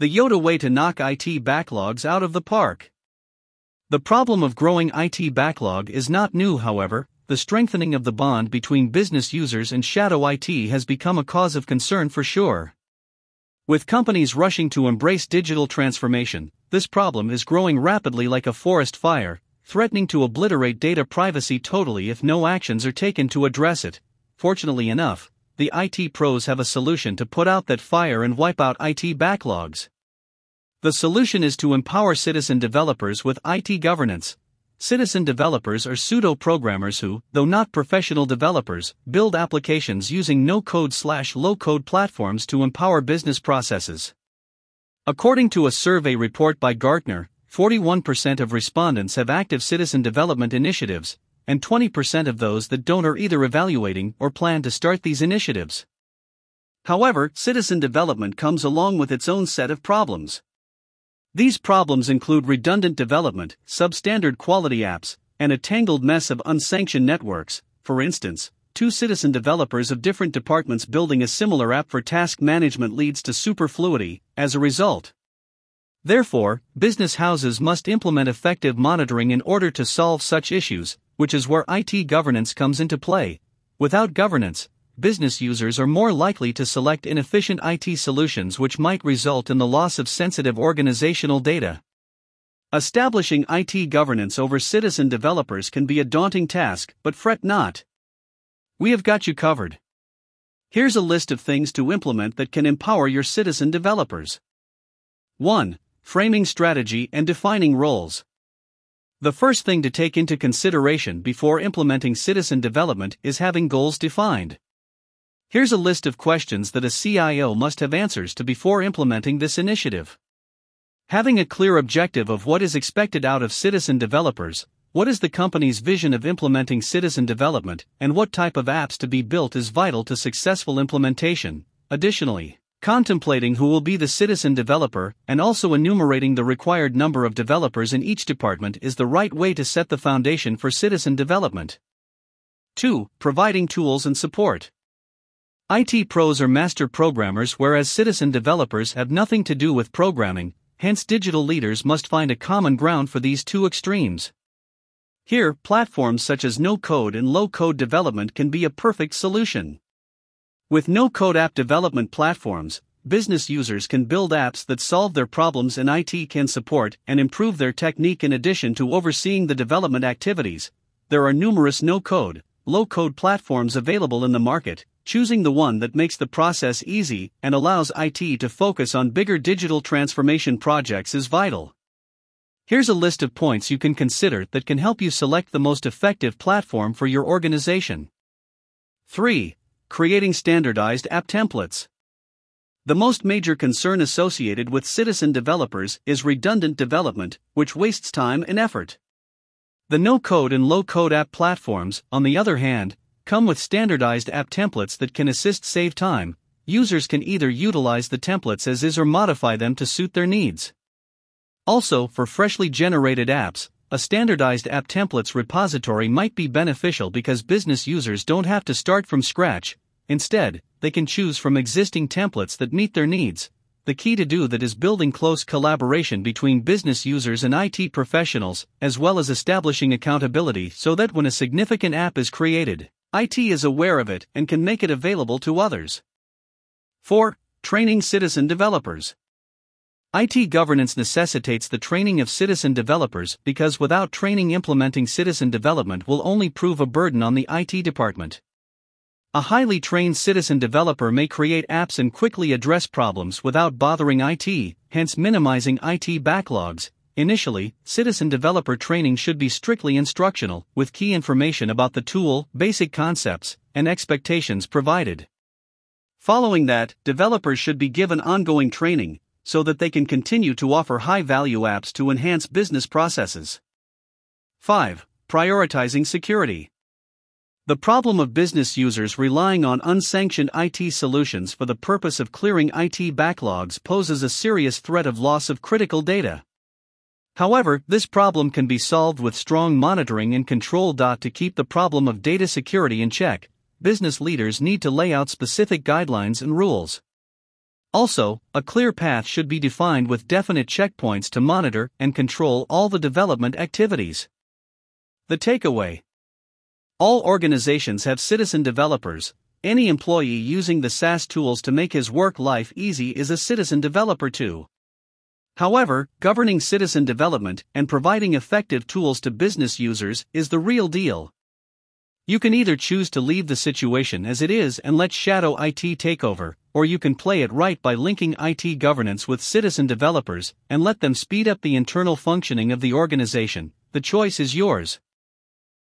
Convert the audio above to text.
The Yoda way to knock IT backlogs out of the park. The problem of growing IT backlog is not new, however, the strengthening of the bond between business users and shadow IT has become a cause of concern for sure. With companies rushing to embrace digital transformation, this problem is growing rapidly like a forest fire, threatening to obliterate data privacy totally if no actions are taken to address it. Fortunately enough, the IT pros have a solution to put out that fire and wipe out IT backlogs. The solution is to empower citizen developers with IT governance. Citizen developers are pseudo programmers who, though not professional developers, build applications using no code slash low code platforms to empower business processes. According to a survey report by Gartner, 41% of respondents have active citizen development initiatives, and 20% of those that don't are either evaluating or plan to start these initiatives. However, citizen development comes along with its own set of problems. These problems include redundant development, substandard quality apps, and a tangled mess of unsanctioned networks. For instance, two citizen developers of different departments building a similar app for task management leads to superfluity, as a result. Therefore, business houses must implement effective monitoring in order to solve such issues, which is where IT governance comes into play. Without governance, business users are more likely to select inefficient IT solutions which might result in the loss of sensitive organizational data. Establishing IT governance over citizen developers can be a daunting task, but fret not. We have got you covered. Here's a list of things to implement that can empower your citizen developers. 1. Framing strategy and defining roles. The first thing to take into consideration before implementing citizen development is having goals defined. Here's a list of questions that a CIO must have answers to before implementing this initiative. Having a clear objective of what is expected out of citizen developers, what is the company's vision of implementing citizen development, and what type of apps to be built is vital to successful implementation. Additionally, Contemplating who will be the citizen developer and also enumerating the required number of developers in each department is the right way to set the foundation for citizen development. 2. Providing tools and support. IT pros are master programmers, whereas citizen developers have nothing to do with programming, hence, digital leaders must find a common ground for these two extremes. Here, platforms such as no code and low code development can be a perfect solution. With no code app development platforms, business users can build apps that solve their problems and IT can support and improve their technique in addition to overseeing the development activities. There are numerous no code, low code platforms available in the market. Choosing the one that makes the process easy and allows IT to focus on bigger digital transformation projects is vital. Here's a list of points you can consider that can help you select the most effective platform for your organization. 3 creating standardized app templates. The most major concern associated with citizen developers is redundant development, which wastes time and effort. The no code and low code app platforms, on the other hand, come with standardized app templates that can assist save time. Users can either utilize the templates as is or modify them to suit their needs. Also, for freshly generated apps, a standardized app templates repository might be beneficial because business users don't have to start from scratch, instead, they can choose from existing templates that meet their needs. The key to do that is building close collaboration between business users and IT professionals, as well as establishing accountability so that when a significant app is created, IT is aware of it and can make it available to others. 4. Training citizen developers. IT governance necessitates the training of citizen developers because without training, implementing citizen development will only prove a burden on the IT department. A highly trained citizen developer may create apps and quickly address problems without bothering IT, hence minimizing IT backlogs. Initially, citizen developer training should be strictly instructional, with key information about the tool, basic concepts, and expectations provided. Following that, developers should be given ongoing training, so that they can continue to offer high value apps to enhance business processes. 5. Prioritizing security. The problem of business users relying on unsanctioned IT solutions for the purpose of clearing IT backlogs poses a serious threat of loss of critical data. However, this problem can be solved with strong monitoring and control. To keep the problem of data security in check, business leaders need to lay out specific guidelines and rules. Also, a clear path should be defined with definite checkpoints to monitor and control all the development activities. The takeaway All organizations have citizen developers. Any employee using the SaaS tools to make his work life easy is a citizen developer too. However, governing citizen development and providing effective tools to business users is the real deal. You can either choose to leave the situation as it is and let Shadow IT take over, or you can play it right by linking IT governance with citizen developers and let them speed up the internal functioning of the organization. The choice is yours.